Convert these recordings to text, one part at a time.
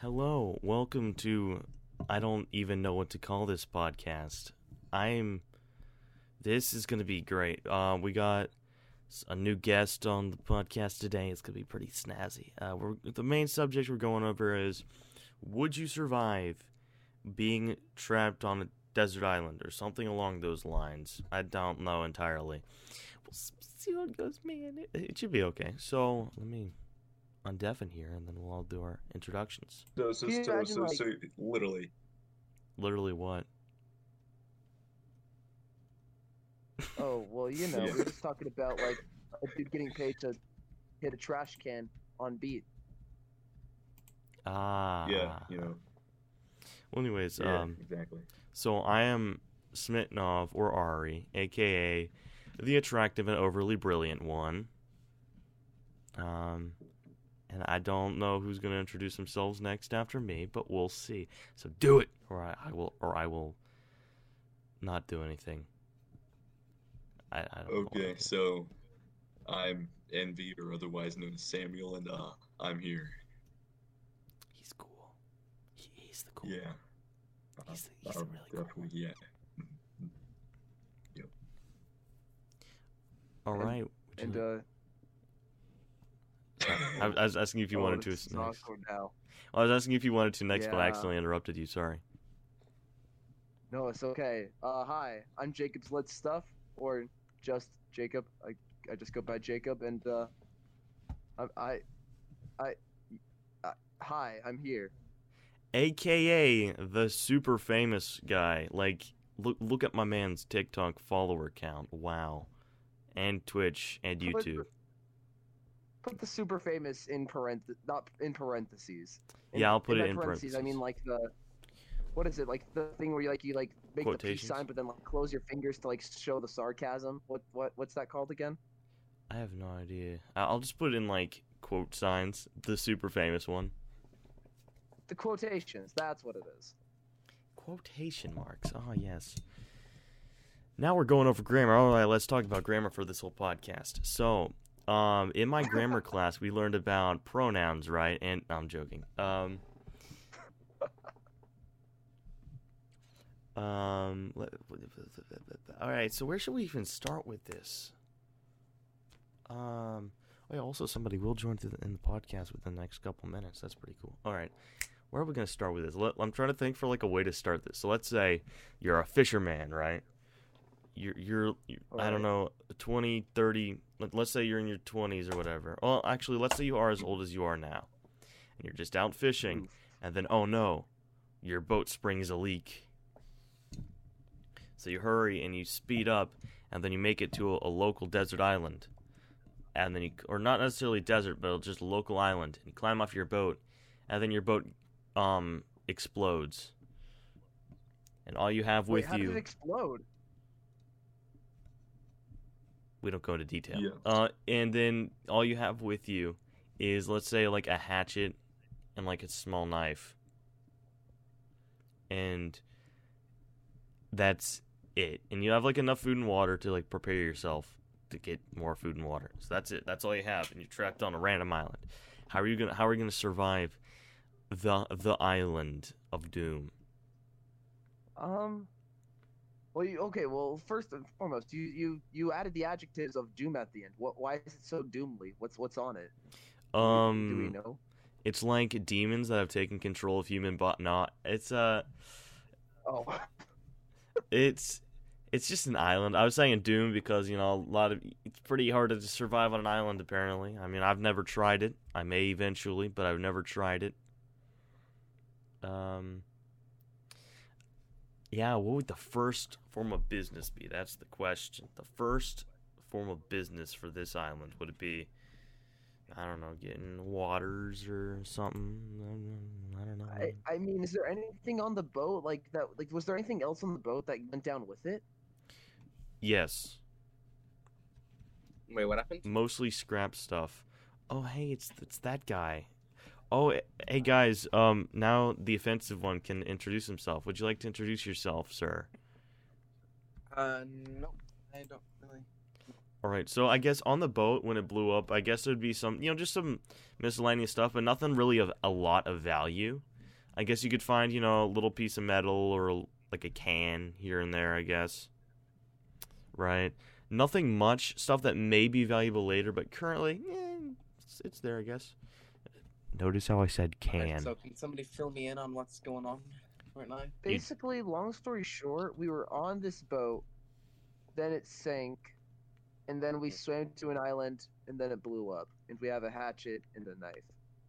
Hello, welcome to. I don't even know what to call this podcast. I'm. This is gonna be great. Uh, we got a new guest on the podcast today. It's gonna be pretty snazzy. Uh, we're the main subject we're going over is: Would you survive being trapped on a desert island or something along those lines? I don't know entirely. We'll see it goes, man. It, it should be okay. So let me undeafen here, and then we'll all do our introductions. So, so, so, so, like- so, literally. Literally, what? Oh well, you know, Yeah. we're just talking about like a dude getting paid to hit a trash can on beat. Ah. Yeah, you know. Well, anyways, Yeah, um, exactly. so I am Smitnov or Ari, aka the attractive and overly brilliant one. Um, and I don't know who's going to introduce themselves next after me, but we'll see. So do it, or I, I will, or I will not do anything. I, I don't know. Okay, so I'm Envy, or otherwise known as Samuel, and uh, I'm here. He's cool. He, he's the cool. Yeah. one. Uh, He's, he's a um, really cool. one. definitely, yeah. All And- right. And like- uh, I, I was asking if you oh, wanted to. next. now. I was asking if you wanted to next, but I accidentally interrupted you. Sorry. No, it's okay. Uh, hi, I'm Jacob's Lit Stuff, or just Jacob. I I just go by Jacob, and uh, I I I, I hi, I'm here. AKA the super famous guy. Like, look look at my man's TikTok follower count. Wow. And Twitch and YouTube. Put the super famous in parent, not in parentheses. In- Yeah, I'll put it in I parentheses. I mean like the, what is it like the thing where you like you like make the peace sign, but then like close your fingers to like show the sarcasm. What what what's that called again? I have no idea. I'll just put in like quote signs. The super famous one. The quotations. That's what it is. Quotation marks. Oh yes. Now we're going over grammar. All right, let's talk about grammar for this whole podcast. So, um, in my grammar class, we learned about pronouns, right? And I'm joking. Um, um, all right. So where should we even start with this? Um, oh yeah, also somebody will join the, in the podcast within the next couple minutes. That's pretty cool. All right where are we going to start with this? Let, I'm trying to think for like a way to start this. So let's say you're a fisherman, right? You're, you're, you I don't know, 20, 30, let, let's say you're in your 20s or whatever. Well, actually, let's say you are as old as you are now. And you're just out fishing, Oof. and then, oh no, your boat springs a leak. So you hurry and you speed up, and then you make it to a, a local desert island. And then you, or not necessarily desert, but just a local island. And you climb off your boat, and then your boat um explodes and all you have Wait, with how you did it explode? We don't go into detail. Yeah. uh and then all you have with you is let's say like a hatchet and like a small knife. And that's it. And you have like enough food and water to like prepare yourself to get more food and water. So that's it. That's all you have. And you're trapped on a random island. How are you gonna how are you gonna survive the the island of doom? Um. Well, you, okay. Well, first and foremost, you you you added the adjectives of doom at the end. What? Why is it so doomly? What's what's on it? Do we- um do we know? It's like demons that have taken control of human but not. It's uh Oh, it's it's just an island. I was saying Doom because you know a lot of it's pretty hard to survive on an island. Apparently, I mean I've never tried it. I may eventually, but I've never tried it. Um. Yeah, what would the first form of business be? That's the question. The first form of business for this island would it be? I don't know, getting waters or something. I don't know. I, I mean, is there anything on the boat like that? Like, was there anything else on the boat that went down with it? Yes. Wait, what happened? mostly scrap stuff. Oh, hey, it's it's that guy. Oh, eh, hey guys. Um, now the offensive one can introduce himself. Would you like to introduce yourself, sir? Uh, nope. I don't really. All right, so I guess on the boat when it blew up, I guess there'd be some, you know, just some miscellaneous stuff, but nothing really of a lot of value. I guess you could find, you know, a little piece of metal or like a can here and there, I guess. Right? Nothing much, stuff that may be valuable later, but currently, eh, it's, it's there, I guess. Notice how I said Alright, can. so can somebody fill me in on what's going on right now? Basically, long story short, we were on this boat, then it sank, and then we hmm. swam to an island, and then it blew up. And we have a hatchet and a knife,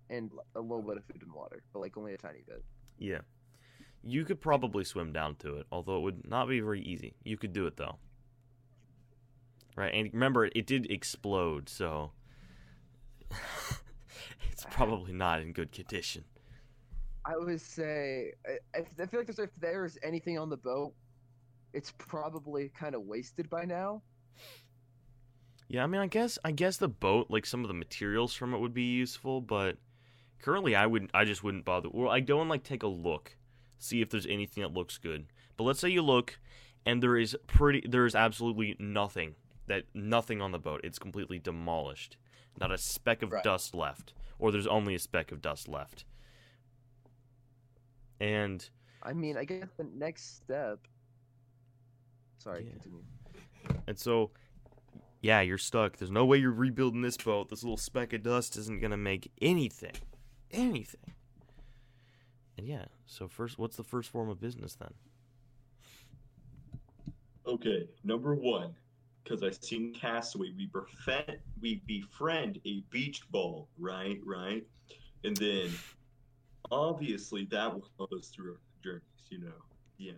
and a little bit of food and water, but like only a tiny bit. Yeah. You could probably swim down to it, although it would not be very easy. You could do it though. Right, and remember it did explode, so it's probably not in good condition. I would say, I, I feel like if there's anything on the boat, it's probably kind of wasted by now. Yeah, I mean, I guess I guess the boat, like some of the materials from it would be useful, but currently I wouldn't. I just wouldn't bother. Well, I go and like take a look, see if there's anything that looks good. But let's say you look, and there is pretty, there is absolutely nothing that nothing on the boat. It's completely demolished. Not a speck of Right. dust left, or there's only a speck of dust left. And I mean, I guess the next step. Sorry, Yeah. continue. And so, yeah, you're stuck. There's no way you're rebuilding this boat. This little speck of dust isn't gonna make anything, anything. And yeah, so first, what's the first form of business then? Okay, number one, because I seen Castaway, we befriend we befriend a beach ball, right, right, and then obviously that will help us through our journeys, you know. Yeah.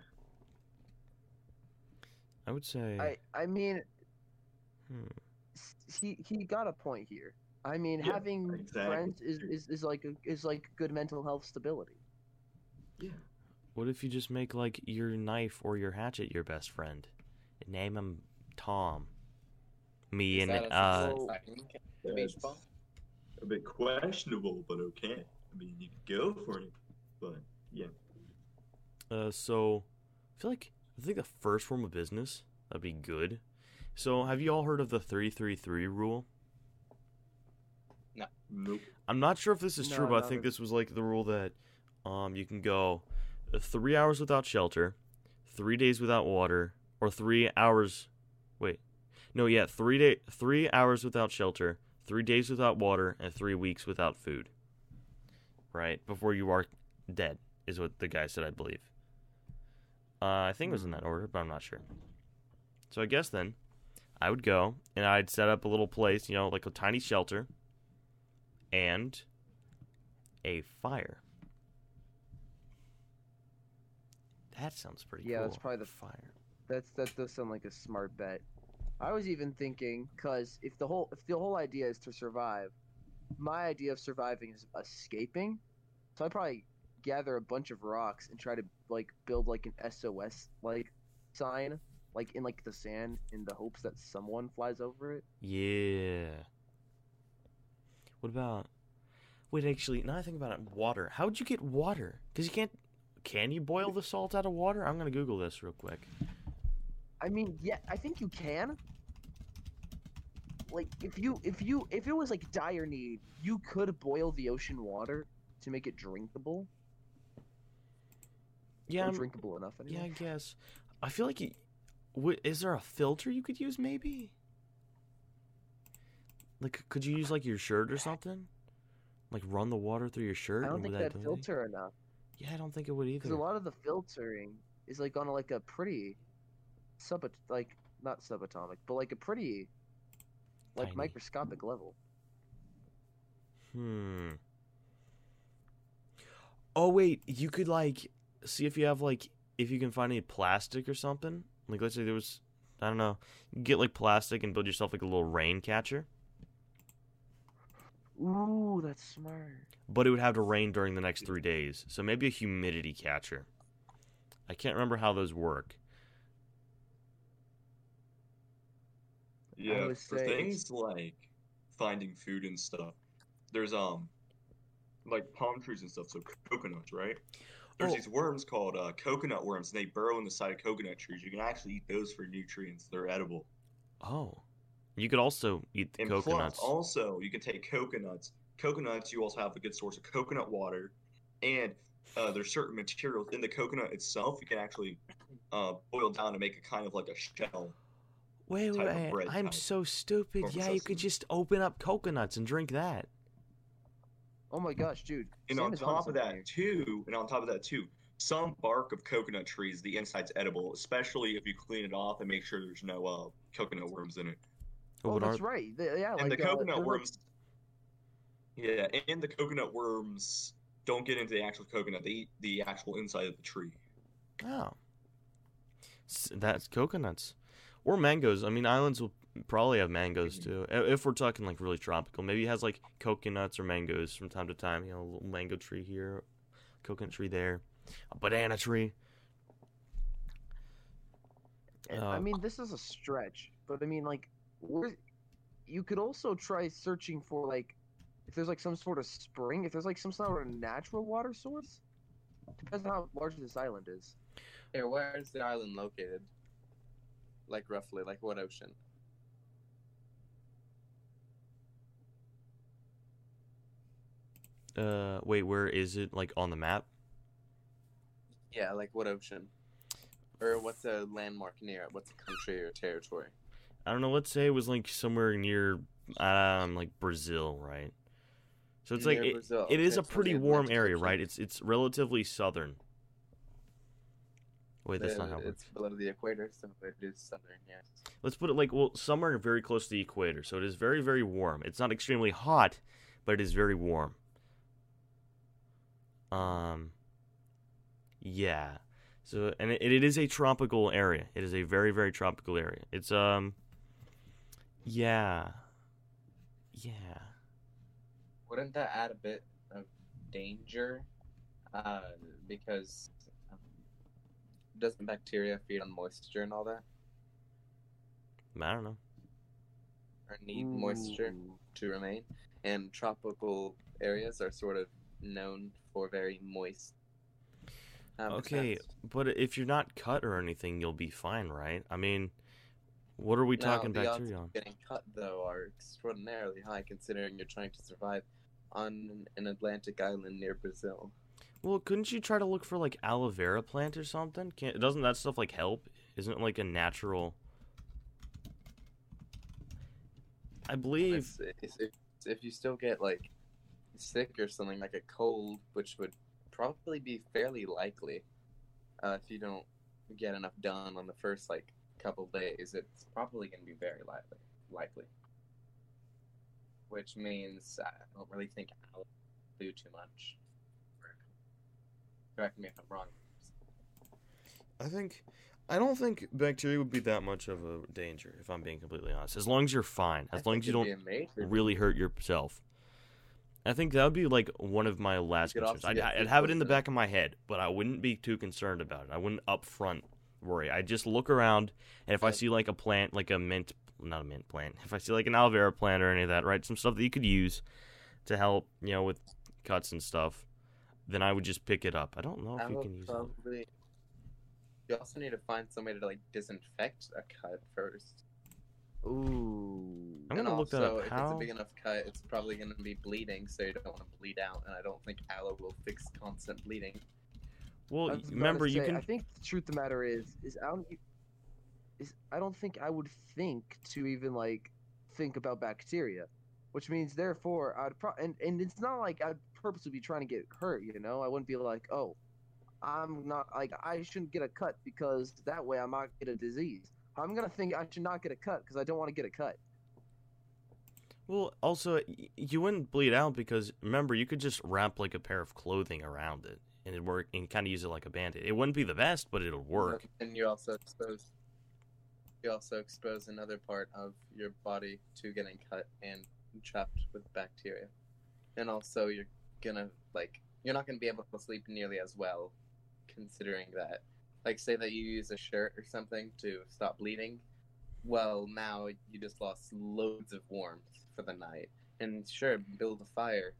I would say, I I mean, hmm, he he got a point here. I mean, Yeah, having exactly. friends is, is, is like a, is like good mental health stability. Yeah. what if you just make like your knife or your hatchet your best friend? And name him Tom. Me Is and that a uh, successful? The beach ball? a bit questionable, but okay. I mean, you could go for it, but yeah. Uh, so I feel like I think the first form of business that'd be good. So have you all heard of the three three three rule? No. Nope. I'm not sure if this is No, true, but I think really. this was like the rule that um you can go uh, three hours without shelter, three days without water, or three hours. No, yeah, three day three hours without shelter, three days without water, and three weeks without food. Right before you are dead is what the guy said, I believe. Uh, I think it was in that order, but I'm not sure. So I guess then I would go and I'd set up a little place, you know, like a tiny shelter and a fire. That sounds pretty Yeah, cool. Yeah, that's probably the- fire. That's that does sound like a smart bet. I was even thinking because if the whole if the whole idea is to survive, my idea of surviving is escaping. So I probably gather a bunch of rocks and try to like build like an SOS like sign like in like the sand in the hopes that someone flies over it. Yeah. What about? Wait, actually, now I think about it, water. How'd you get water? Because you can't. Can you boil the salt out of water? I'm gonna Google this real quick. I mean, yeah, I think you can. Like if you if you if it was like dire need, you could boil the ocean water to make it drinkable. Yeah, or drinkable enough anyway. yeah, I guess. I feel like. You, w- is there a filter you could use? Maybe. Like, could you use like your shirt or something? Like run the water through your shirt? I don't think that anything? filter enough Yeah, I don't think it would because either. a lot of the filtering is like on like a pretty sub like not subatomic, but like a pretty like Tiny. microscopic level. Hmm. Oh wait, you could like see if you have like if you can find any plastic or something. Like let's say there was I don't know, get like plastic and build yourself like a little rain catcher, Ooh, that's smart. but it would have to rain during the next 3 days. So maybe a humidity catcher. I can't remember how those work. Yeah, for things like finding food and stuff, there's um like palm trees and stuff, so coconuts, right? There's Oh. these worms called uh, coconut worms, and they burrow in the side of coconut trees. You can actually eat those for nutrients; they're edible. Oh. You could also eat the And coconuts. plus, also, you can take coconuts. Coconuts, you also have a good source of coconut water, and uh, there's certain materials in the coconut itself you can actually uh, boil down to make a kind of like a shell. Wait, type of wait, bread I'm type so stupid. form Yeah, you could just open up coconuts and drink that. Oh my gosh, dude. And Sam on top of that, here. too, and on top of that, too, some bark of coconut trees, the inside's edible, especially if you clean it off and make sure there's no uh, coconut worms in it. Oh, what that's are right. The- yeah, and like the uh, coconut they're worms. Yeah, and the coconut worms don't get into the actual coconut; they eat the actual inside of the tree. Oh. S- That's coconuts. Or mangoes. I mean, islands will probably have mangoes too. If we're talking like really tropical. Maybe it has like coconuts or mangoes from time to time. You know, a little mango tree here, coconut tree there, a banana tree. And, I Uh, mean, this is a stretch, but I mean, like, you could also try searching for like, if there's like some sort of spring, if there's like some sort of natural water source. Depends on how large this island is. Here, where is the island located? Like roughly, like what ocean? Uh, wait, where is it? Like on the map? Yeah, like what ocean? Or what's a landmark near it? What's a country or territory? I don't know. Let's say it was like somewhere near, um, like Brazil, right? So it's like Near it, Brazil. it is a pretty warm area, right? It's it's relatively southern. Wait, that's not how it works. It's below the equator, so it is southern, yes. Let's put it like well, somewhere very close to the equator, so it is very very warm. It's not extremely hot, but it is very warm. Um. Yeah. So and it, it is a tropical area. It is a very very tropical area. It's um. Yeah. Yeah. Wouldn't that add a bit of danger? Uh, because doesn't bacteria feed on moisture and all that, I don't know. or need moisture to remain? And tropical areas are sort of known for very moist. Okay, habitats. but if you're not cut or anything, you'll be fine, right? I mean, what are we Now, talking the odds bacteria on? of getting cut though are extraordinarily high, considering you're trying to survive on an Atlantic island near Brazil. Well, couldn't you try to look for like aloe vera plant or something? Can't doesn't that stuff like help? Isn't it like a natural? I believe. It's, it's, if you still get like sick or something like a cold, which would probably be fairly likely uh, if you don't get enough done on the first like couple days, it's probably going to be very likely. Likely, which means I don't really think I'll do too much. Correct me if I'm wrong. I think. I don't think bacteria would be that much of a danger, if I'm being completely honest. As long as you're fine, I as long as you don't be a major really hurt yourself. I think that would be like one of my last concerns. I'd, I'd have it in the back of my head, but I wouldn't be too concerned about it. I wouldn't up front worry. I'd just look around, and if I see like a plant, like a mint, not a mint plant, if I see like an aloe vera plant or any of that, right, some stuff that you could use to help, you know, with cuts and stuff, then I would just pick it up. I don't know if I you can use it. You also need to find some way to like disinfect a cut first. Ooh. I'm gonna look that also, up. if How? it's a big enough cut, it's probably going to be bleeding, so you don't want to bleed out. And I don't think aloe will fix constant bleeding. Well, I was about to remember you can. I think the truth of the matter is, is I don't, is I don't think I would think to even like think about bacteria, which means therefore I'd pro and and it's not like I'd purposely be trying to get hurt. You know, I wouldn't be like, oh, I'm not like I shouldn't get a cut because that way I might get a disease. I'm gonna think I should not get a cut because I don't want to get a cut. Well, also you wouldn't bleed out because remember you could just wrap like a pair of clothing around it and it work and kind of use it like a band-aid. It wouldn't be the best, but it'll work. And you also expose. You also expose another part of your body to getting cut and trapped with bacteria, and also you're gonna like you're not gonna be able to sleep nearly as well, considering that. Like, say that you use a shirt or something to stop bleeding. Well, now you just lost loads of warmth for the night, and sure, build a fire,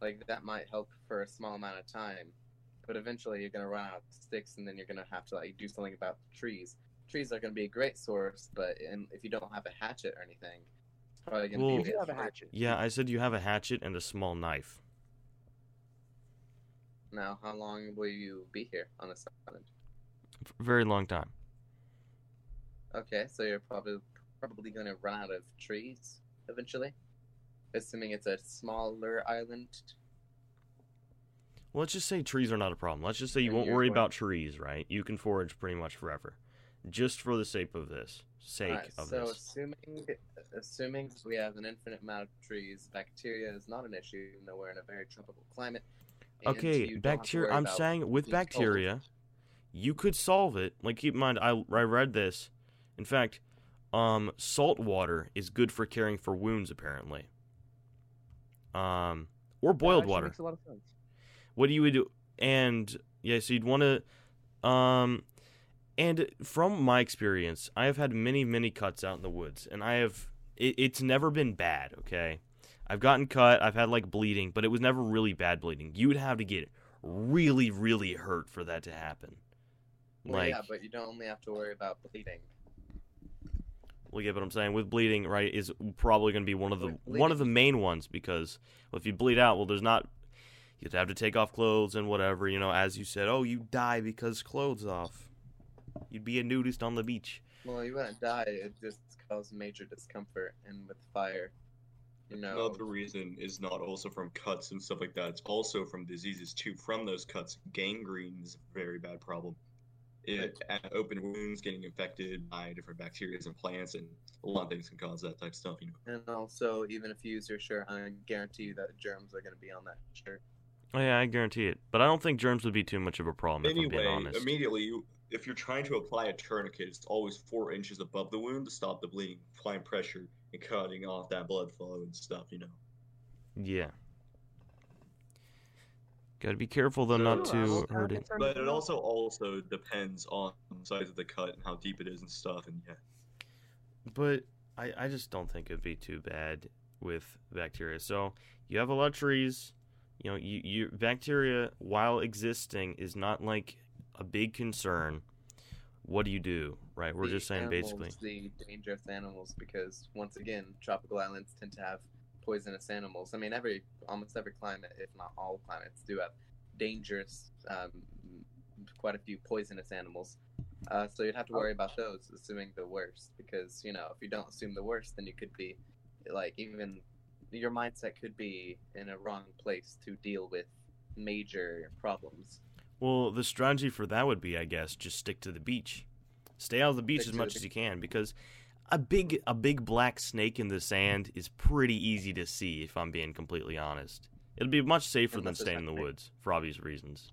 like that might help for a small amount of time, but eventually you're gonna run out of sticks, and then you're gonna have to like do something about the trees. trees are going to be a great source, but in, if you don't have a hatchet or anything, it's probably going to Well- be. You have a hatchet. Yeah, I said you have a hatchet and a small knife. Now, how long will you be here on this island? A very long time. Okay, so you're probably probably going to run out of trees eventually, assuming it's a smaller island. Well, let's just say trees are not a problem. Let's just say you And won't worry going- about trees, right? You can forage pretty much forever. Just for the sake of this. Sake Alright, of so this. assuming assuming we have an infinite amount of trees, bacteria is not an issue, even though we're in a very tropical climate. Okay, you don't have to bacteria. I'm saying with bacteria, you could solve it. Like, keep in mind, I, I read this. In fact, um, salt water is good for caring for wounds, apparently. Um, or boiled water. Makes a lot of sense. What do you would do? And yeah, so you'd want to, um, and from my experience, I have had many, many cuts out in the woods, and I have it, it's never been bad. Okay, I've gotten cut, I've had like bleeding, but it was never really bad bleeding. You would have to get really, really hurt for that to happen. Well, Like, yeah, but you don't only have to worry about bleeding. well, yeah, but I'm saying with bleeding, right, is probably going to be one of the one of the main ones because well, if you bleed out, well, there's not. You'd have to take off clothes and whatever, you know. As you said, oh, you die because clothes off. You'd be a nudist on the beach. Well, you wouldn't die. It just causes major discomfort, and with fire, you know. Another reason is not also from cuts and stuff like that. It's also from diseases too. From those cuts, gangrene is a very bad problem. It uh, open wounds getting infected by different bacteria and plants, and a lot of things can cause that type of stuff. You know. And also, even if you use your shirt, I guarantee you that germs are going to be on that shirt. Oh yeah, I guarantee it. But I don't think germs would be too much of a problem if I'm being Anyway, honest. immediately, you, if you're trying to apply a tourniquet, it's always four inches above the wound to stop the bleeding, applying pressure and cutting off that blood flow and stuff. You know. Yeah. Gotta be careful though So- not Sure, I'll to hurt it. But it also also depends on the size of the cut and how deep it is and stuff. And yeah, But I, I just don't think it'd be too bad with bacteria. So you have a lot of trees. You know, you, you bacteria while existing is not like a big concern. What do you do? Right? We're The just saying animals, basically. the dangerous animals, because once again, tropical islands tend to have poisonous animals. I mean, every almost every climate, if not all climates, do have dangerous, um, quite a few poisonous animals. Uh, so you'd have to worry about those, assuming the worst, because you know if you don't assume the worst, then you could be like even your mindset could be in a wrong place to deal with major problems. Well, the strategy for that would be, I guess, just stick to the beach. Stay out of the beach Stick as much as you can because a big a big black snake in the sand is pretty easy to see if I'm being completely honest. It'll be much safer than staying in the woods for obvious reasons.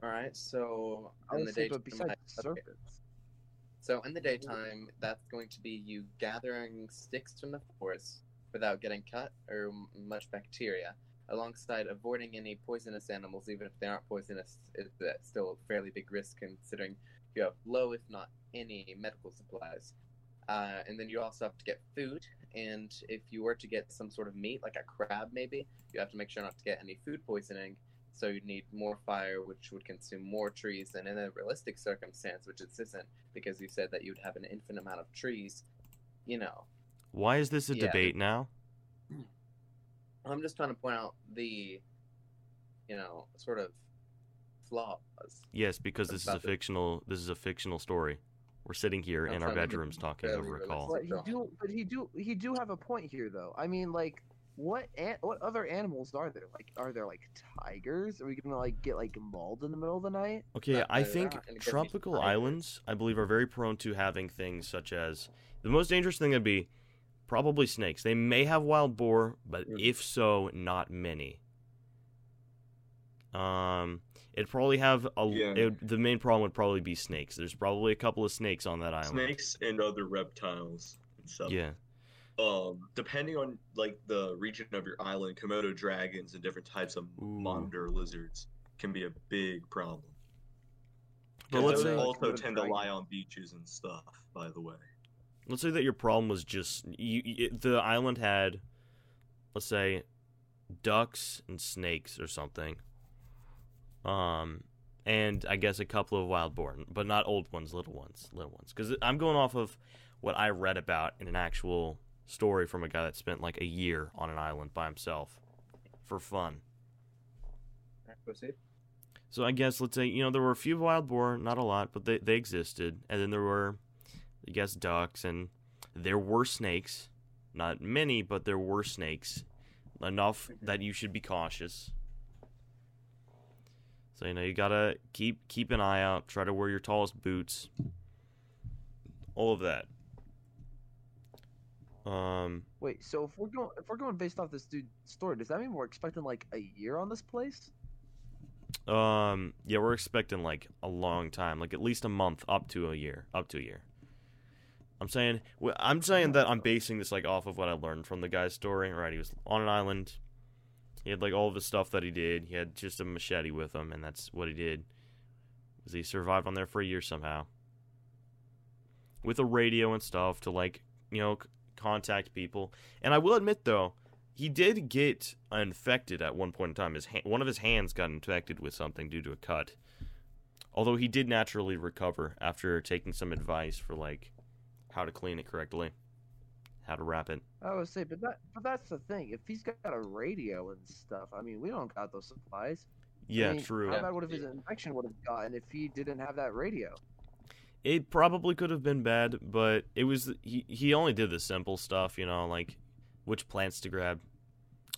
All right, so I in the say, daytime, besides okay. So in the mm-hmm. daytime, that's going to be you gathering sticks from the forest without getting cut or much bacteria, alongside avoiding any poisonous animals, even if they aren't poisonous. is still a fairly big risk considering you have low, if not any, medical supplies. Uh, and then you also have to get food, and if you were to get some sort of meat, like a crab maybe, you have to make sure not to get any food poisoning. So you'd need more fire, which would consume more trees. And in a realistic circumstance, which this isn't, because you said that you'd have an infinite amount of trees, you know, Why is this a Yeah. debate now? I'm just trying to point out the, you know, sort of flaws. Yes, because this is a About fictional this is a fictional story. We're sitting here I'm in our trying to make it bedrooms talking over a call. but he Don't. but he do, he do have a point here, though. I mean, like, what, an, what other animals are there? Like, are there like tigers? Are we gonna like get like mauled in the middle of the night? Okay, I think they're not gonna get me tropical islands, I believe, are very prone to having things such as the most dangerous thing would be probably snakes. They may have wild boar, but Mhm. if so, not many. Um, it'd probably have a. Yeah. It, the main problem would probably be snakes. There's probably a couple of snakes on that island. snakes and other reptiles and stuff. Yeah. Um, depending on like the region of your island, Komodo dragons and different types of Ooh. monitor lizards can be a big problem. But let's those say also tend to lie on beaches and stuff. By the way, let's say that your problem was just you, you, the island had let's say ducks and snakes or something um and I guess a couple of wild boar, but not old ones, little ones, little ones. Because I'm going off of what I read about in an actual story from a guy that spent like a year on an island by himself for fun. So I guess let's say you know there were a few wild boar, not a lot, but they they existed, and then there were, I guess, ducks, and there were snakes, not many, but there were snakes, enough that you should be cautious. So you know you gotta keep keep an eye out, try to wear your tallest boots, all of that. Um, Wait, so if we're going if we're going based off this dude's story, does that mean we're expecting like a year on this place? Um, yeah, we're expecting like a long time, like at least a month, up to a year, up to a year. I'm saying, I'm saying that I'm basing this like off of what I learned from the guy's story. Right, he was on an island. He had like all of the stuff that he did. He had just a machete with him, and that's what he did. Was he survived on there for a year somehow, with a radio and stuff to like you know contact people. And I will admit though, he did get infected at one point in time. His ha- one of his hands got infected with something due to a cut. Although he did naturally recover after taking some advice for like how to clean it correctly, how to wrap it. I would say, but that but that's the thing. If he's got a radio and stuff, I mean, we don't got those supplies. I Yeah, mean, true. How bad would have his infection would have gotten if he didn't have that radio? It probably could have been bad, but it was he. He only did the simple stuff, you know, like which plants to grab,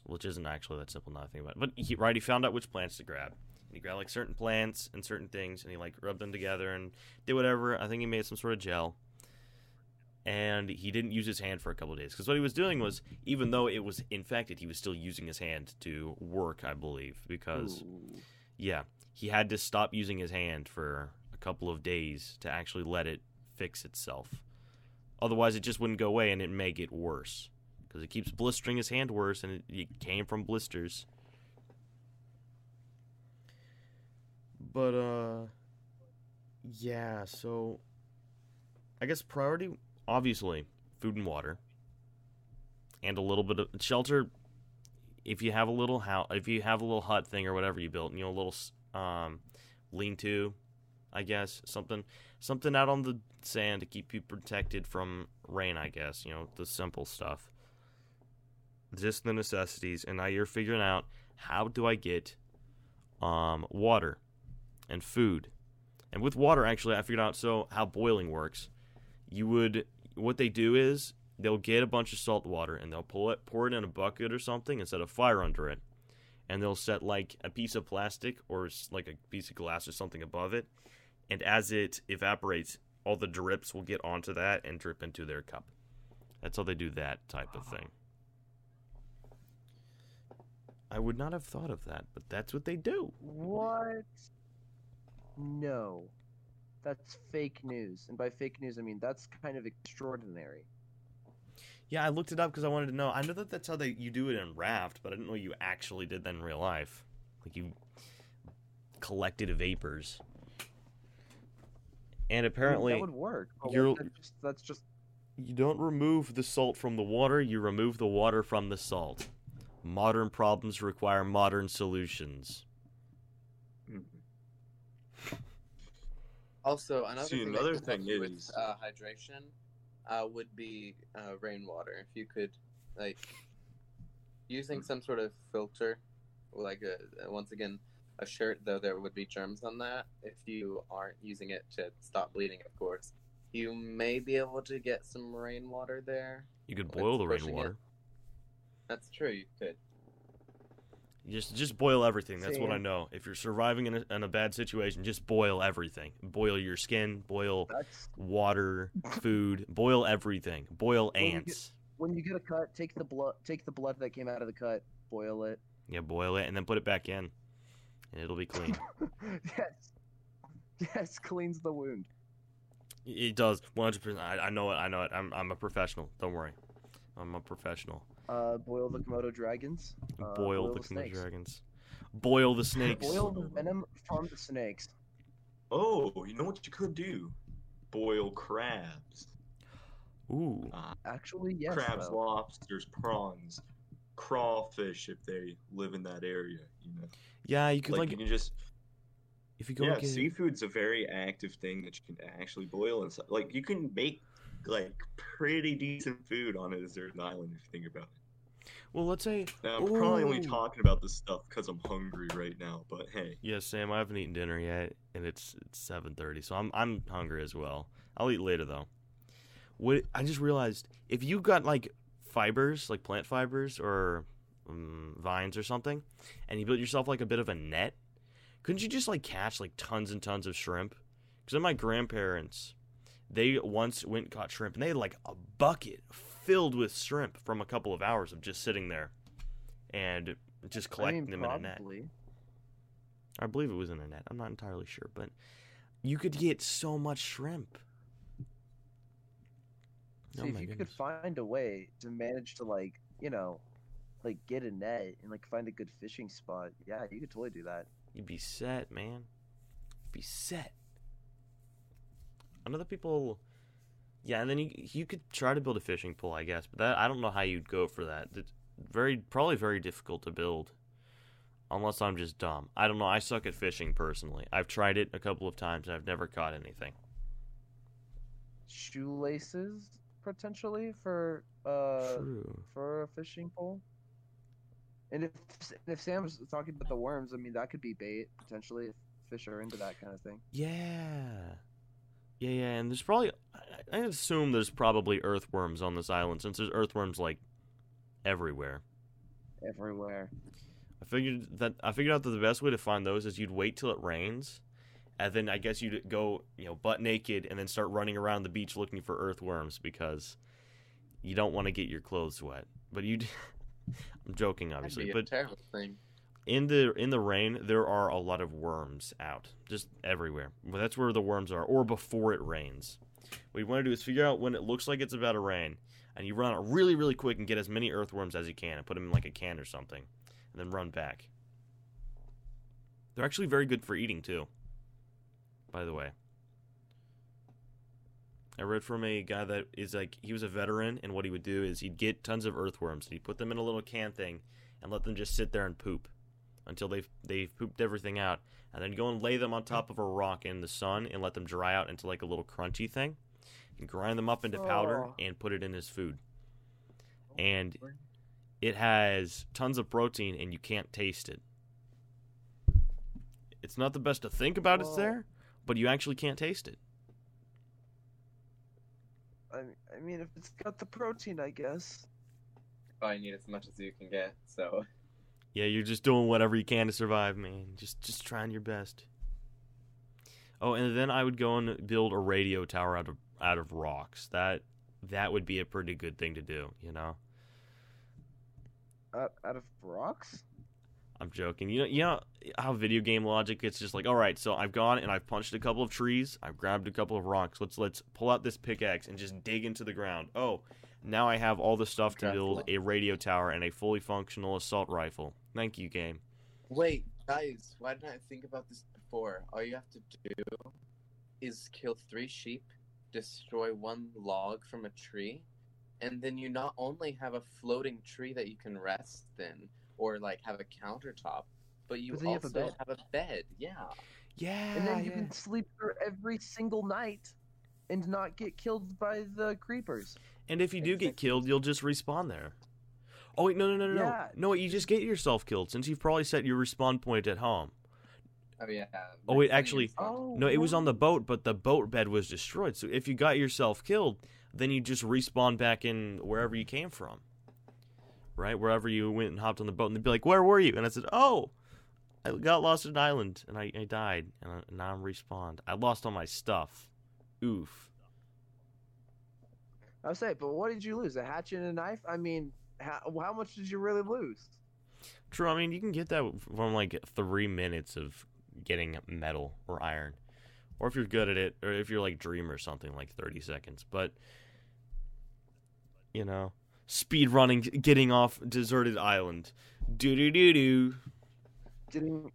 which isn't actually that simple now I think about. It. But he right, he found out which plants to grab. He grabbed like certain plants and certain things, and he like rubbed them together and did whatever. I think he made some sort of gel. And he didn't use his hand for a couple of days because what he was doing was, even though it was infected, he was still using his hand to work, I believe, because Ooh. yeah, he had to stop using his hand for a couple of days to actually let it fix itself. Otherwise, it just wouldn't go away and it may get worse because it keeps blistering his hand worse, and it, it came from blisters. But uh, yeah. So, I guess priority, obviously, food and water, and a little bit of shelter if you have a little house, if you have a little hut thing or whatever you built, you know, a little um, lean-to, I guess something, something out on the sand to keep you protected from rain. I guess you know the simple stuff, just the necessities. And now you're figuring out how do I get um, water and food, and with water, actually, I figured out so how boiling works. You would what they do is they'll get a bunch of salt water and they'll pull it, pour it in a bucket or something and set a fire under it. And they'll set like a piece of plastic or like a piece of glass or something above it. And as it evaporates, all the drips will get onto that and drip into their cup. That's how they do that type of thing. I would not have thought of that, but that's what they do. What? No, that's fake news, and by fake news I mean that's kind of extraordinary. Yeah, I looked it up because I wanted to know. I know that that's how they you do it in Raft, but I didn't know you actually did that in real life. Like you collected vapors. And I mean, apparently, that would work. you're- that's just, that's just you don't remove the salt from the water, you remove the water from the salt. Modern problems require modern solutions. Also, another See, thing another thing you with uh, hydration uh, would be uh, rainwater. If you could, like, using some sort of filter, like a, once again a shirt, though there would be germs on that. If you aren't using it to stop bleeding, of course, you may be able to get some rainwater there. You could boil the pushing rainwater. That's true. You could. Just just boil everything. That's what I know. If you're surviving in a, in a bad situation, just boil everything. Boil your skin, boil that's water, food, boil everything. Boil Well, you ants. when you get a cut, take the blood, take the blood that came out of the cut, boil it. Yeah, boil it and then put it back in, and it'll be clean. yes, yes, cleans the wound. it does 100. percent I, I know it. I know it. I'm I'm a professional. Don't worry. I'm a professional. Uh, boil the Komodo dragons. Uh, boil, the, the Komodo snakes. dragons. Boil the snakes. Boil the venom from the snakes. Oh, you know what you could do? Boil crabs. Ooh. Uh, Actually, yes. crabs, though. lobsters, prawns, crawfish if they live in that area. You know, Yeah, you could like, like, you can just If you go yeah, and get seafood's a very active thing that you can actually boil and stuff. Like you can make like pretty decent food on a deserted island if you think about it. Well, let's say Now, I'm probably only talking about this stuff because I'm hungry right now. But hey, Yeah, Sam, I haven't eaten dinner yet, and it's it's seven thirty, so I'm I'm hungry as well. I'll eat later though. What I just realized, if you got like fibers, like plant fibers or um, vines or something, and you built yourself like a bit of a net, couldn't you just like catch like tons and tons of shrimp? Because then my grandparents, they once went and caught shrimp, and they had like a bucket filled with shrimp from a couple of hours of just sitting there, and just I collecting mean, them in a net. I believe it was in a net. I'm not entirely sure, but you could get so much shrimp. See, oh if you goodness. could find a way to manage to like, you know, like get a net and like find a good fishing spot, yeah, you could totally do that. You'd be set, man. You'd Be set. I know that people. Yeah, and then you you could try to build a fishing pole, I guess, but that I don't know how you'd go for that. It's very probably very difficult to build, unless I'm just dumb. I don't know. I suck at fishing personally. I've tried it a couple of times. and I've never caught anything. Shoelaces potentially for uh True. for a fishing pole. And if if Sam's talking about the worms, I mean that could be bait potentially if fish are into that kind of thing. Yeah. Yeah, yeah, and there's probably I, I assume there's probably earthworms on this island since there's earthworms like everywhere. Everywhere. I figured that I figured out that the best way to find those is you'd wait till it rains, and then I guess you'd go you know butt naked and then start running around the beach looking for earthworms because you don't want to get your clothes wet. But you, I'm joking That'd obviously, be a but terrible thing. In the in the rain there are a lot of worms out just everywhere. Well, that's where the worms are or before it rains. What you want to do is figure out when it looks like it's about to rain and you run out really really quick and get as many earthworms as you can and put them in like a can or something and then run back. They're actually very good for eating too by the way. I read from a guy that is like he was a veteran and what he would do is he'd get tons of earthworms and he'd put them in a little can thing and let them just sit there and poop until they've they've pooped everything out, and then go and lay them on top of a rock in the sun and let them dry out into like a little crunchy thing, and grind them up into powder Oh. and put it in his food. And it has tons of protein, and you can't taste it. It's not the best to think about it's there, but you actually can't taste it. I I mean if it's got the protein, I guess. Probably need as much as you can get. So Yeah, you're just doing whatever you can to survive, man. Just just trying your best. Oh, and then I would go and build a radio tower out of out of rocks. That that would be a pretty good thing to do, you know. Out, out of rocks? I'm joking. You know, you know how video game logic it's just like, all right, so I've gone and I've punched a couple of trees, I've grabbed a couple of rocks. Let's let's pull out this pickaxe and just dig into the ground. Oh, now I have all the stuff to build a radio tower and a fully functional assault rifle. Thank you, game. wait, guys, why didn't I think about this before? All you have to do is kill three sheep, destroy one log from a tree, and then you not only have a floating tree that you can rest in or like have a countertop, but you But then you have a also bed. have a bed. Yeah. Yeah. and then you can sleep there every single night and not get killed by the creepers. And if you do get killed, you'll just respawn there. Oh wait, no, no, no, no, Yeah. no. No, you just get yourself killed since you've probably set your respawn point at home. Oh yeah. Oh, wait, actually- Oh No, it was on the boat, but the boat bed was destroyed. So if you got yourself killed, then you just respawn back in wherever you came from. Right, wherever you went and hopped on the boat, and they'd be like, "Where were you?" And I said, "Oh, I got lost at an island, and I, I died, and I, now I'm respawned. I lost all my stuff. Oof." I was saying, but what did you lose? A hatchet and a knife? I mean, how, how much did you really lose? True. I mean, you can get that from like three minutes of getting metal or iron, or if you're good at it, or if you're like Dream or something, like thirty seconds. But you know, speed running, getting off deserted island, do do do do. Getting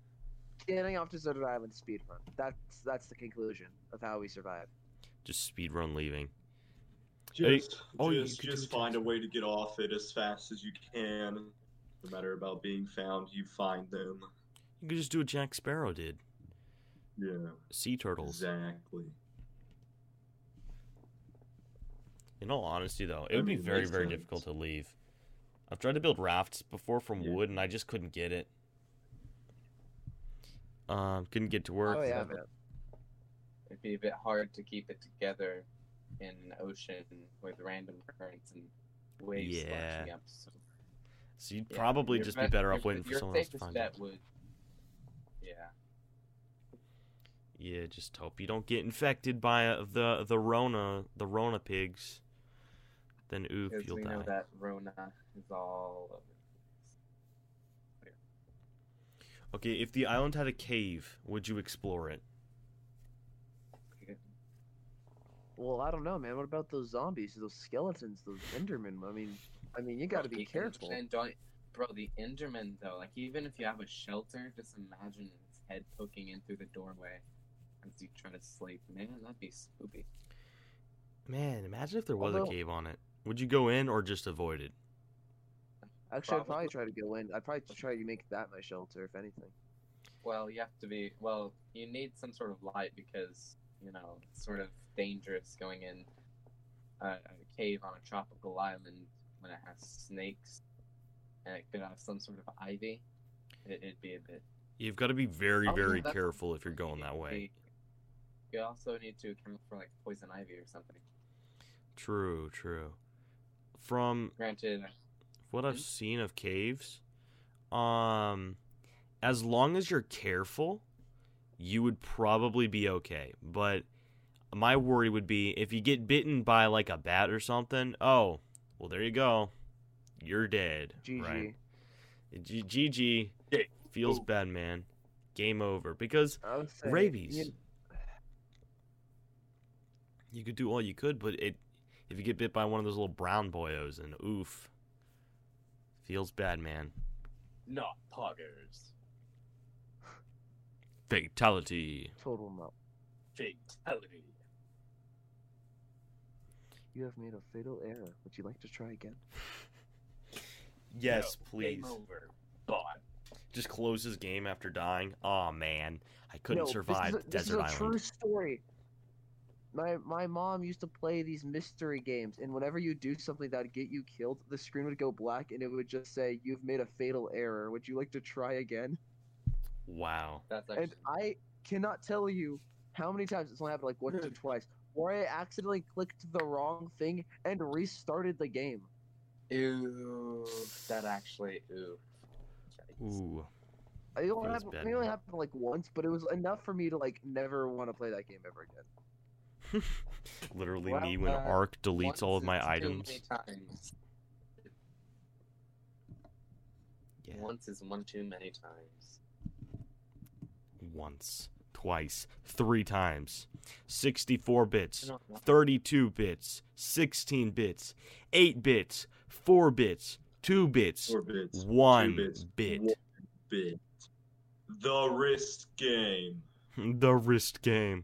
getting off deserted island speedrun. That's that's the conclusion of how we survived. Just speed run leaving. Hey, just oh, you just, could just find a way to get off it as fast as you can. No matter about being found, you find them. You could just do what Jack Sparrow did. Yeah. sea turtles. Exactly. In all honesty, though, it I would be very, very sense. difficult to leave. I've tried to build rafts before from Yeah. wood, and I just couldn't get it. Um, couldn't get to work. Oh yeah, so- man. It'd be a bit hard to keep it together in an ocean with random currents and waves Yeah. splashing up. So, So you'd yeah, probably just be better off waiting for someone else to find bet it. would, yeah. Yeah, just hope you don't get infected by uh, the the Rona the Rona pigs. Then oof, you'll we die. know that Rona is all over. Okay, if the island had a cave, would you explore it? Well, I don't know, man. What about those zombies, those skeletons, those Endermen? I mean, I mean, you got to be careful. Enderman don't, bro, the Enderman though, like even if you have a shelter, just imagine its head poking in through the doorway as you try to sleep. Man, that'd be spooky. Man, imagine if there was Although- a cave on it. Would you go in or just avoid it? Actually, I'd Probably. probably try to go in. I'd probably try to make that my shelter, if anything. Well, you have to be. Well, you need some sort of light because you know sort of dangerous going in a, a cave on a tropical island when it has snakes and it could have some sort of ivy. It, it'd be a bit. You've got to be very, Oh, very careful if you're going that way. You also need to account for like poison ivy or something. True, true. From Granted, what I've Mhm. seen of caves, um, as long as you're careful, you would probably be okay. But my worry would be if you get bitten by like a bat or something. Oh, well, there you go. You're dead. GG. Right? G- GG. Yeah. Feels Ooh. bad, man. Game over. Because say Rabies. you- you could do all you could, but it if you get bit by one of those little brown boyos, and oof, feels bad, man. not poggers. Fatality. total no. Fatality. You have made a fatal error. Would you like to try again? Yes, No, please. Game over. Bot. Just close his game after dying. Oh man, I couldn't No, survive this is a, Desert is a Island. true story. My my mom used to play these mystery games, and whenever you do something that would get you killed, the screen would go black, and it would just say, "You've made a fatal error. Would you like to try again?" Wow. That's actually. And I cannot tell you how many times it's only happened like once or twice, where I accidentally clicked the wrong thing and restarted the game. Ew. That actually. Ew. Yikes. Ooh. It only, Feels happened, it only happened like once, but it was enough for me to like never want to play that game ever again. Literally Well, me when uh, Ark deletes all of my items. times. Yeah. Once is one too many times. Once, twice, three times. 64 bits, No, no. 32 bits, 16 bits, 8 bits, 4 bits, 2 bits, Four bits. 1 two bits, bit. One bit. The wrist game. The wrist game.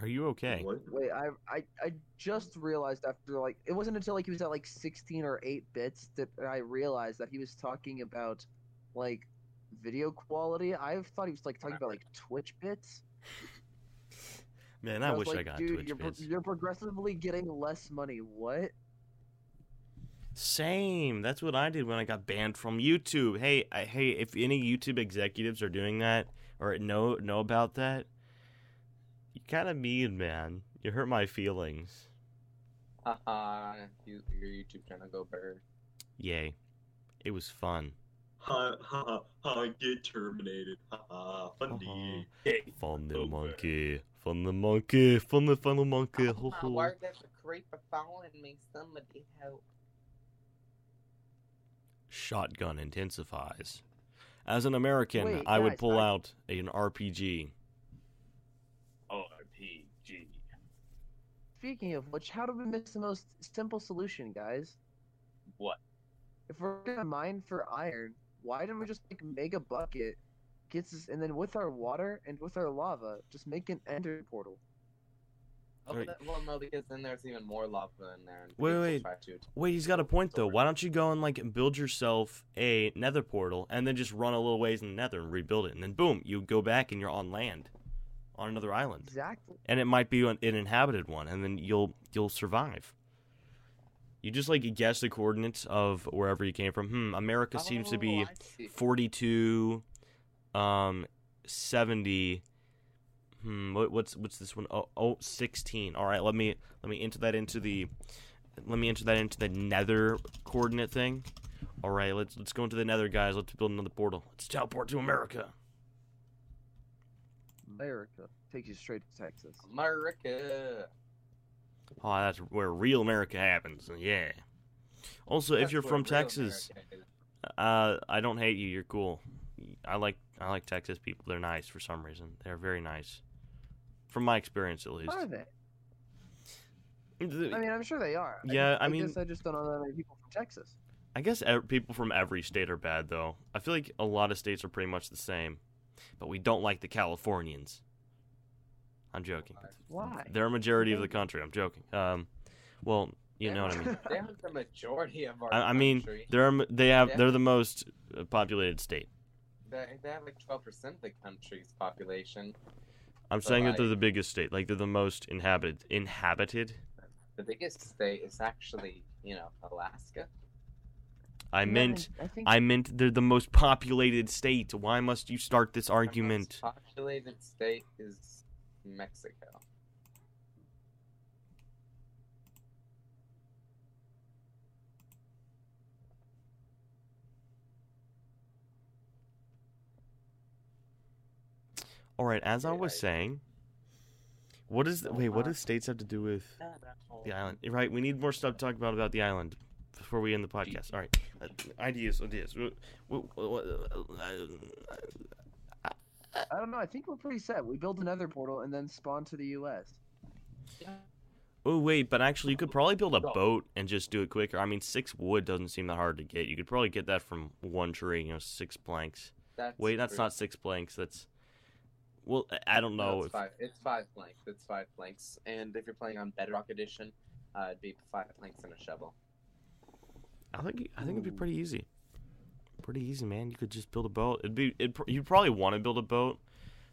Are you okay? Wait, I, I I just realized after like it wasn't until like he was at like 16 or 8 bits that I realized that he was talking about like video quality. I thought he was like talking about like Twitch bits. Man, I was wish I got Dude, Twitch you're, bits. you're progressively getting less money. What? Same. That's what I did when I got banned from YouTube. Hey, I, hey, if any YouTube executives are doing that or know know about that, kind of mean, man. You hurt my feelings. Haha, you, your YouTube channel go bird. Yay. It was fun. Ha ha ha ha! Get terminated. Ha ha! Funny. Hey. Fun the monkey. Fun the monkey. Fun the final monkey. Ho, Oh, ho. why there's a creeper following me? Somebody help. Shotgun intensifies. As an American, Wait, I would pull I- out an RPG. RPG. Speaking of which, how do we miss the most simple solution, guys? What? If we're gonna mine for iron, why didn't we just like make a bucket, gets us, and then with our water and with our lava, just make an ender portal? Oh, Right. that- well, no, because then there's even more lava in there. And Wait, people wait. try to- Wait, he's got a point though. Why don't you go and like build yourself a nether portal and then just run a little ways in the nether and rebuild it, and then boom, you go back and you're on land, on another island, Exactly. and it might be an, an inhabited one, and then you'll you'll survive. You just like guess the coordinates of wherever you came from. Hmm, America seems to be Oh, see. 42 um 70 hmm what, what's what's this one oh, oh 16 all right let me let me enter that into the let me enter that into the nether coordinate thing all right let's let's go into the nether guys let's build another portal let's teleport to america America takes you straight to Texas. America. oh that's where real america happens yeah also if you're from texas Uh, I don't hate you. You're cool. I like I like Texas people. They're nice for some reason. They're very nice, from my experience at least. Are they? I mean, I'm sure they are. Yeah, just, I mean- guess I just don't know that many people from Texas. I guess people from every state are bad though. I feel like a lot of states are pretty much the same, but we don't like the Californians. I'm joking. Why? They're a majority of the country. I'm joking. Um, well, you know what I mean. They're the majority of our I, I mean, country. they're they have they're the most uh, populated state. They, they have like 12% of the country's population. I'm But, saying that they're the biggest state. Like they're the most inhabited. Inhabited. The biggest state is actually, you know, Alaska. I Yeah, meant I think I meant they're the most populated state. Why must you start this argument? The most populated state is Mexico. All right, as I was saying, what is the, wait? What I- does states have to do with the island? You're right. We need more stuff to talk about about the island before we end the podcast. All right, uh, ideas, ideas. I don't know. I think we're pretty set. We build another portal and then spawn to the U.S. Oh wait, but actually, you could probably build a boat and just do it quicker. I mean, six wood doesn't seem that hard to get. You could probably get that from one tree. You know, six planks. That's Wait, that's true. not six planks. That's well, I- I don't No, know it's if five. It's five planks. It's five planks. And if you're playing on Bedrock Edition, uh, it'd be five planks and a shovel. I think I think it'd be pretty easy. Pretty easy, man. You could just build a boat. It'd be it. You'd probably want to build a boat,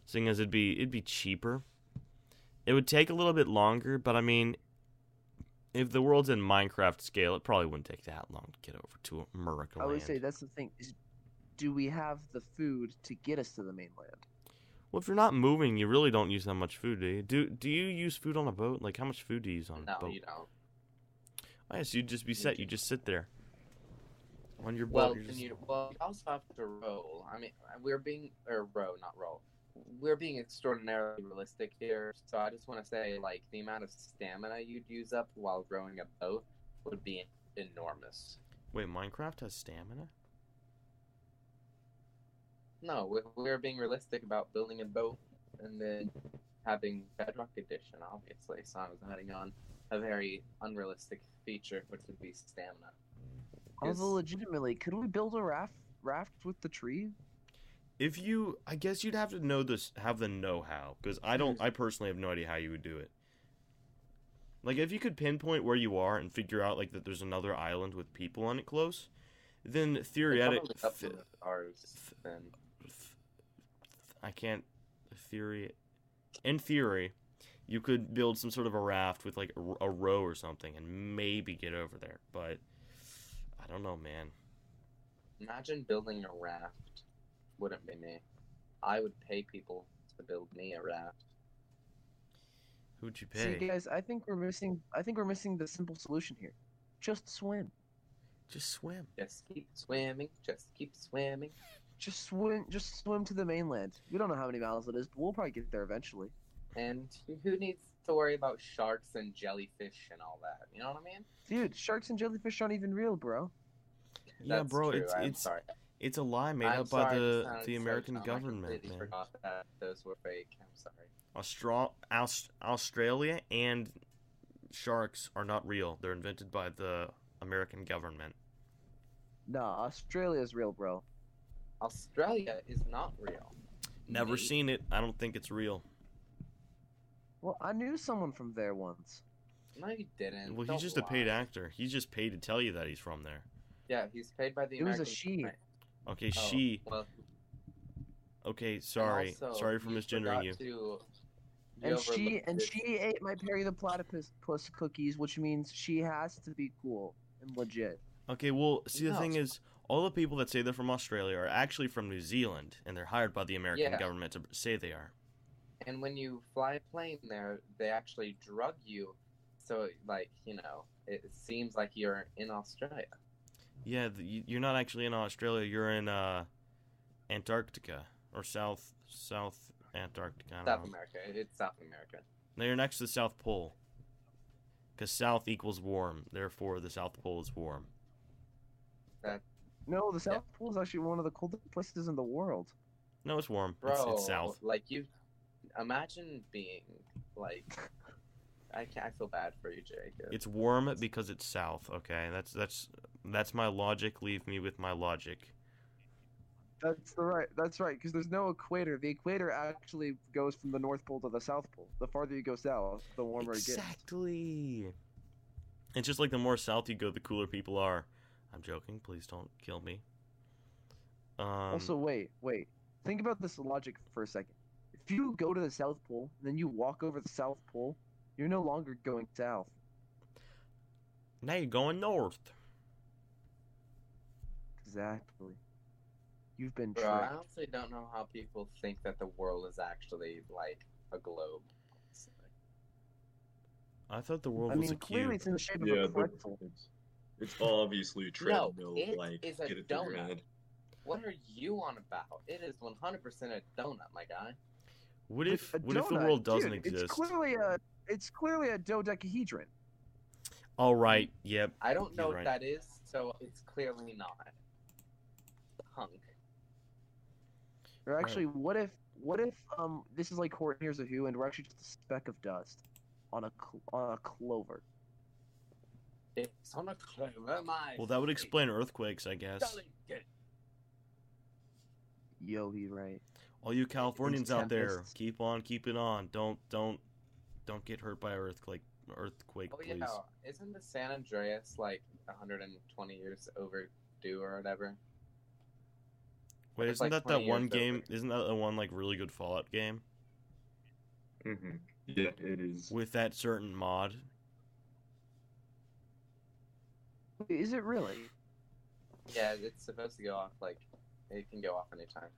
seeing as it'd be it'd be cheaper. It would take a little bit longer, but I mean, if the world's in Minecraft scale, it probably wouldn't take that long to get over to America I would land. say that's the thing. Is, do we have the food to get us to the mainland? well, if you're not moving, you really don't use that much food, do you? Do Do you use food on a boat? Like, how much food do you use on No, a boat? No, you don't. Oh, yeah, so you'd just be set. You do. just sit there on your boat. Well, just- you well, you also have to roll. I mean, we're being or row, not roll. We're being extraordinarily realistic here. So I just want to say, like, the amount of stamina you'd use up while rowing a boat would be enormous. Wait, Minecraft has stamina? No, we- we're being realistic about building a boat and then having Bedrock Edition, obviously. So I was adding on a very unrealistic feature, which would be stamina. Yes. Although legitimately, could we build a raft raft with the tree? If you, I guess you'd have to know this, have the know-how, because I don't, I personally have no idea how you would do it. Like, if you could pinpoint where you are and figure out like that there's another island with people on it close, then They theoretic, probably up with ours then. I can't theory. In theory, you could build some sort of a raft with like a, a row or something, and maybe get over there. But I don't know, man. Imagine building a raft. Wouldn't be me. I would pay people to build me a raft. Who'd you pay? See, guys, I think we're missing. I think we're missing the simple solution here. Just swim. Just swim. Just keep swimming. Just keep swimming. Just swim. Just swim to the mainland. We don't know how many miles it is, but we'll probably get there eventually. And who needs to worry about sharks and jellyfish and all that? You know what I mean? Dude, sharks and jellyfish aren't even real, bro. Yeah, bro, true. it's I'm it's sorry. it's a lie made I'm up by the the American dumb. I government, completely man. forgot that those were fake. I'm sorry. Austra- Aus- Australia and sharks are not real. They're invented by the American government. Nah, Australia's real, bro. Australia is not real. Never Mate. seen it. I don't think it's real. Well, I knew someone from there once. No, you didn't. Well, Don't he's just a paid actor. He's just paid to tell you that he's from there. Yeah, he's paid by the It was a she. Right. Okay, Oh, she. Well, Okay, sorry. also, sorry for misgendering you. to- you And she and this- she ate my Perry the Platypus puss cookies, which means she has to be cool and legit. Okay, well, see, the No. thing is, all the people that say they're from Australia are actually from New Zealand, and they're hired by the American Yeah. government to say they are. And when you fly a plane there, they actually drug you. So, like, you know, it seems like you're in Australia. Yeah, the, you- you're not actually in Australia. You're in uh, Antarctica or South South Antarctica. I don't South know. America. It's South America. No, you're next to the South Pole. Because South equals warm, therefore the South Pole is warm. That, No, the South Pole is actually one of the coldest places in the world. No, it's warm. Bro, It's, it's south. like, you imagine being, like, I, can't, I feel bad for you, Jacob. It's warm because it's south. Okay, that's that's that's my logic. Leave me with my logic. That's the right. That's right. Because there's no equator. The equator actually goes from the North Pole to the South Pole. The farther you go south, the warmer it gets. Exactly. It's just like the more south you go, the cooler people are. I'm joking. Please don't kill me. Um, also, wait, wait. Think about this logic for a second. If you go to the South Pole, and then you walk over the South Pole, you're no longer going south. now you're going north. Exactly. You've been Bro, tricked. I honestly don't know how people think that the world is actually, like, a globe. I thought the world I was mean, a clearly cube. it's in the shape of a but pretzel. it's, it's obviously a No, treadmill. it like, is a get it donut. What are you on about? It is 100% a donut, my guy. What if A what if the world doesn't dude, exist? It's clearly a it's clearly a dodecahedron. All right. Yep. I don't know You're what right. that is, so it's clearly not. Hunk. Or actually, what if what if um this is like Horton Hears a Who and we're actually just a speck of dust on a cl- on a clover. It's on a clover, my. Well, that would explain earthquakes, I guess. delicate. Yo, he right. All you Californians out there, keep on keeping on. Don't don't don't get hurt by earthquake earthquake, Oh please. yeah, isn't the San Andreas like 120 years overdue or whatever? Wait, It's isn't like that that one game? over. Isn't that the one like really good Fallout game Mm-hmm. Yeah, it is. with that certain mod? Is it really? Yeah, it's supposed to go off like it can go off anytime.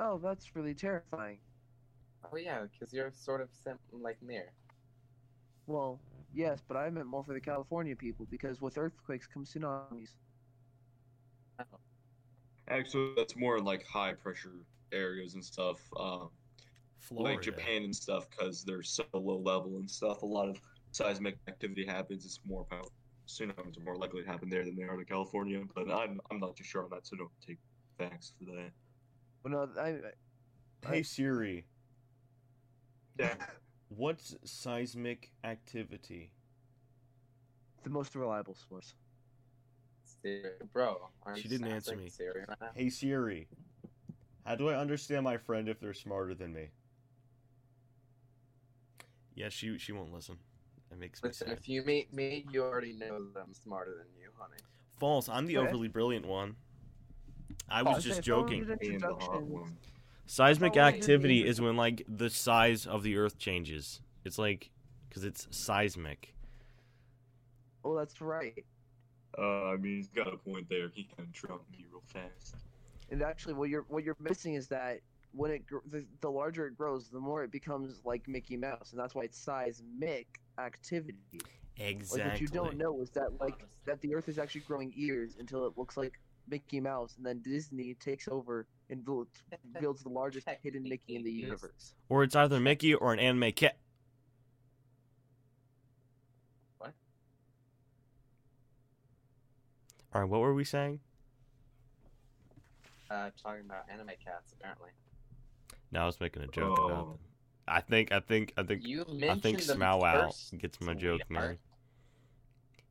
Oh, that's really terrifying. Oh yeah, because you're sort of sim- like near. Well, yes, but I meant more for the California people because with earthquakes come tsunamis. Actually, that's more like high pressure areas and stuff. Um, Florida. like Japan and stuff, because they're so low level and stuff. A lot of seismic activity happens. It's more power. Tsunamis are more likely to happen there than they are in California. But I'm I'm not too sure on that, so don't take facts for that. But no, I, Hey Siri, Yeah. what's seismic activity? the most reliable source. Siri. Bro, aren't She didn't answer me. Siri right? Hey Siri, how do I understand my friend if they're smarter than me? Yeah, she she won't listen. It makes me Listen, sad. if you meet me, you already know that I'm smarter than you, honey. False. I'm the Okay. overly brilliant one. I Oh, was say, just if joking. an And the hot introduction- one. Seismic Oh, wait, activity is when like the size of the Earth changes. It's like because it's seismic. Oh, that's right. Uh, I mean, he's got a point there. He can trump me real fast. And actually, what you're what you're missing is that when it gr- the, the larger it grows, the more it becomes like Mickey Mouse, and that's why it's seismic activity. Exactly. Like what you don't know is that like that the Earth is actually growing ears until it looks like Mickey Mouse, and then Disney takes over and builds, builds the largest hidden Mickey in the universe. Or it's either Mickey or an anime cat. What? All right, what were we saying? Uh, talking about anime cats, apparently. No, I was making a joke about Oh. them. I think, I think, I think, You I think them Smow Wow gets my joke, man.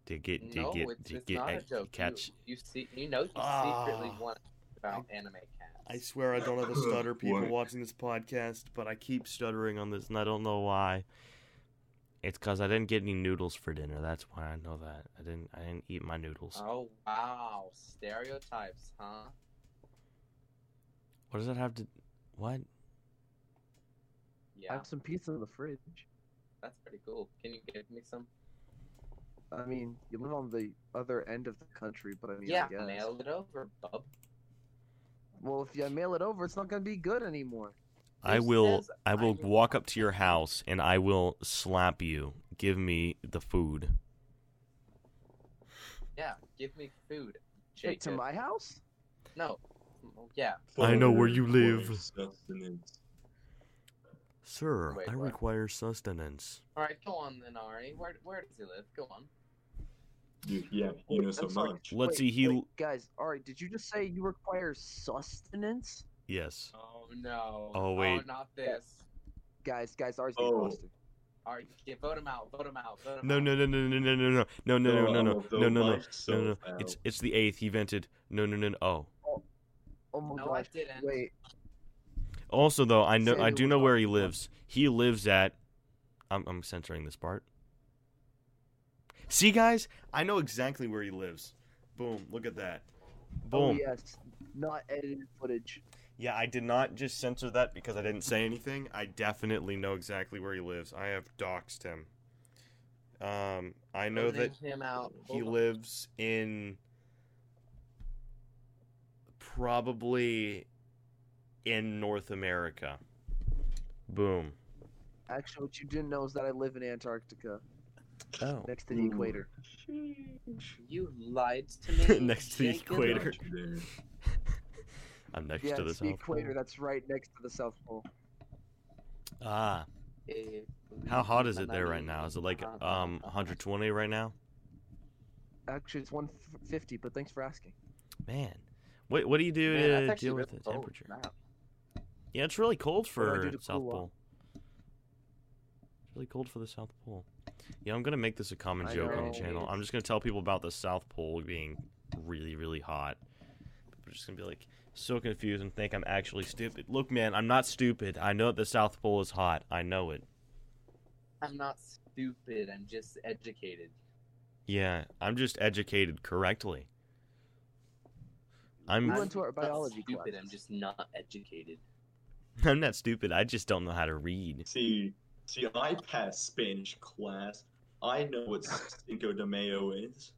Sweetheart. To get, to no, get, it's, to it's get, not a a joke. catch. You, you see, you know, you Ah. secretly want about anime cats. I swear I don't have a stutter, people watching this podcast, but I keep stuttering on this, and I don't know why. It's because I didn't get any noodles for dinner. That's why I know that. I didn't. I didn't eat my noodles. Oh wow, stereotypes, huh? What does that have to? What? Yeah. I have some pizza in the fridge. that's pretty cool. Can you give me some? I mean, you live on the other end of the country, but I mean, yeah, I guess. mail it over, bub. Well, if you mail it over, it's not gonna be good anymore. I Who will. I will I walk up to your house and I will slap you. Give me the food. Yeah, give me food. Wait, to my house? No. Yeah. I know where you live. Sir, Wait, I what? require sustenance. All right, go on then, Ari. Where where does he live? Go on. You, yeah, you know so sorry. much. Let's Wait, see. He. wait, guys, alright, did you just say you require sustenance? Yes. Oh no. Oh, wait. Oh, not this. Guys, guys, ours Oh. exhausted. All right, yeah, vote him out. Vote him out. Vote him No, out. no, no, no, no, no, no, no, no, no, no, no, no, no, no, no, no, no, no. It's it's the eighth. He vented. No, no, no. no. Oh. Oh my No, I didn't. Wait, Also, though, I know I do know where he lives. He lives at. I'm I'm censoring this part. See, guys, I know exactly where he lives. Boom! Look at that. oh Boom. yes, not edited footage. Yeah, I did not just censor that because I didn't say anything. I definitely know exactly where he lives. I have doxed him. Um, I know that him out. he on. lives in probably in North America. Boom. Actually, what you didn't know is that I live in Antarctica, Oh. next to the Ooh. equator. You lied to me. Next to the equator. Got you there. I'm next Yeah, to the it's the South equator. Pole. That's right next to the South Pole. Ah, Eh, how hot is it there right now? Is it like um 120 right now? Actually, it's 150, but thanks for asking. Man, what what do you do Man, to actually deal with really the temperature? Wow. Yeah, it's really cold What do I for do South cool off? Pole. It's really cold for the South Pole. Yeah, I'm gonna make this a common I joke on the channel. I'm just gonna tell people about the South Pole being really, really hot. People are just gonna be like so confused and think I'm actually stupid. Look, man, I'm not stupid. I know that the South Pole is hot. I know it. I'm not stupid. I'm just educated. Yeah, I'm just educated correctly. I'm We went to our biology stupid. I'm just not educated. I'm not stupid. I just don't know how to read. See, see, I passed Spanish class. I know what Cinco de Mayo is.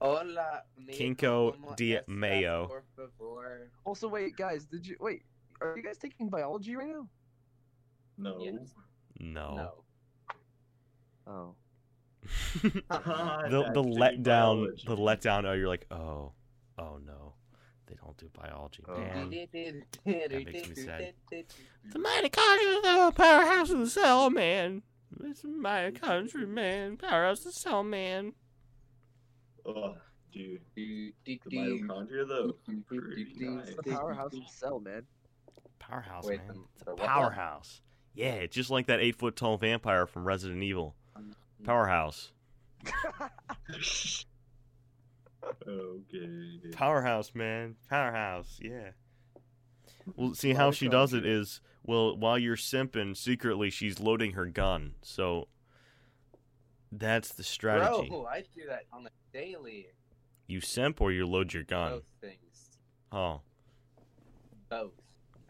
Hola, amigo, Cinco de Mayo. Also, wait, guys, did you wait? Are you guys taking biology right now? No. Yes. No. No. Oh. Ah, the that's the taking letdown biology. the letdown oh you're like oh oh no they don't do biology Oh. damn that makes me sad. the mitochondria the powerhouse of the cell man it's the mitochondria man powerhouse of the cell man Ugh, dude. The mitochondria, though. Nice. The powerhouse of the cell, man. powerhouse Wait, man it's a what? powerhouse yeah it's just like that eight foot tall vampire from resident evil powerhouse okay. powerhouse man powerhouse yeah well see how she does it is well while you're simping secretly she's loading her gun so that's the strategy Bro, I do that on the daily. you simp or you load your gun Both things. oh Both.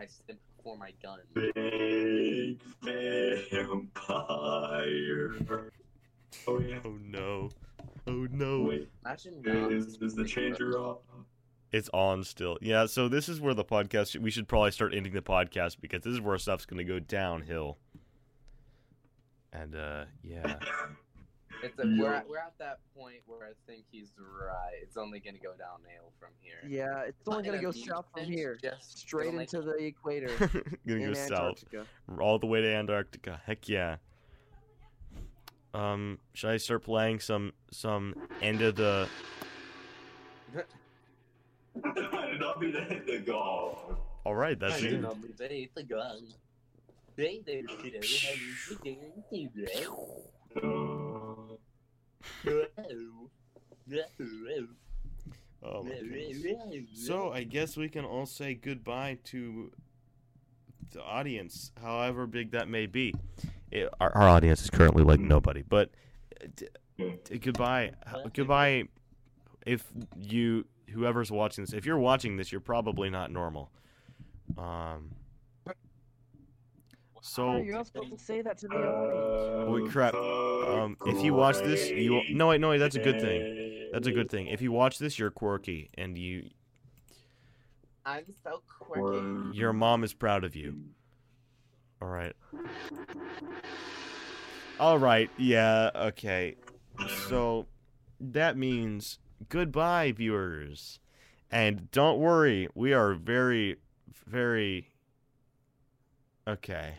I simp for my gun. Big vampire. Oh yeah. oh no oh no Wait, Imagine not is, is the changer off? it's on still yeah so this is where the podcast we should probably start ending the podcast because this is where stuff's gonna go downhill and uh yeah It's a, we're, at, we're at that point where I think he's right. It's only going to go downhill from here. Yeah, it's only gonna go south from here, just straight into make- the equator gonna in go south Antarctica. all the way to Antarctica. Heck yeah. Um, should I start playing some some end of the? I did not mean to hit the golf. All right, that's it. the. Oh my goodness. So I guess we can all say goodbye to the audience, however big that may be. It, our, our audience is currently like nobody, but uh, d- d- goodbye, Well, goodbye. If you, whoever's watching this, if you're watching this, you're probably not normal. Um. Oh, So you're not supposed to say that to the audience. Holy crap. Um, if you watch this, you no wait, no wait, that's a good thing. That's a good thing. If you watch this, you're quirky, and you I'm so quirky. your mom is proud of you. All right. All right. Yeah. Okay. So that means goodbye, viewers, and don't worry, we are very, very okay.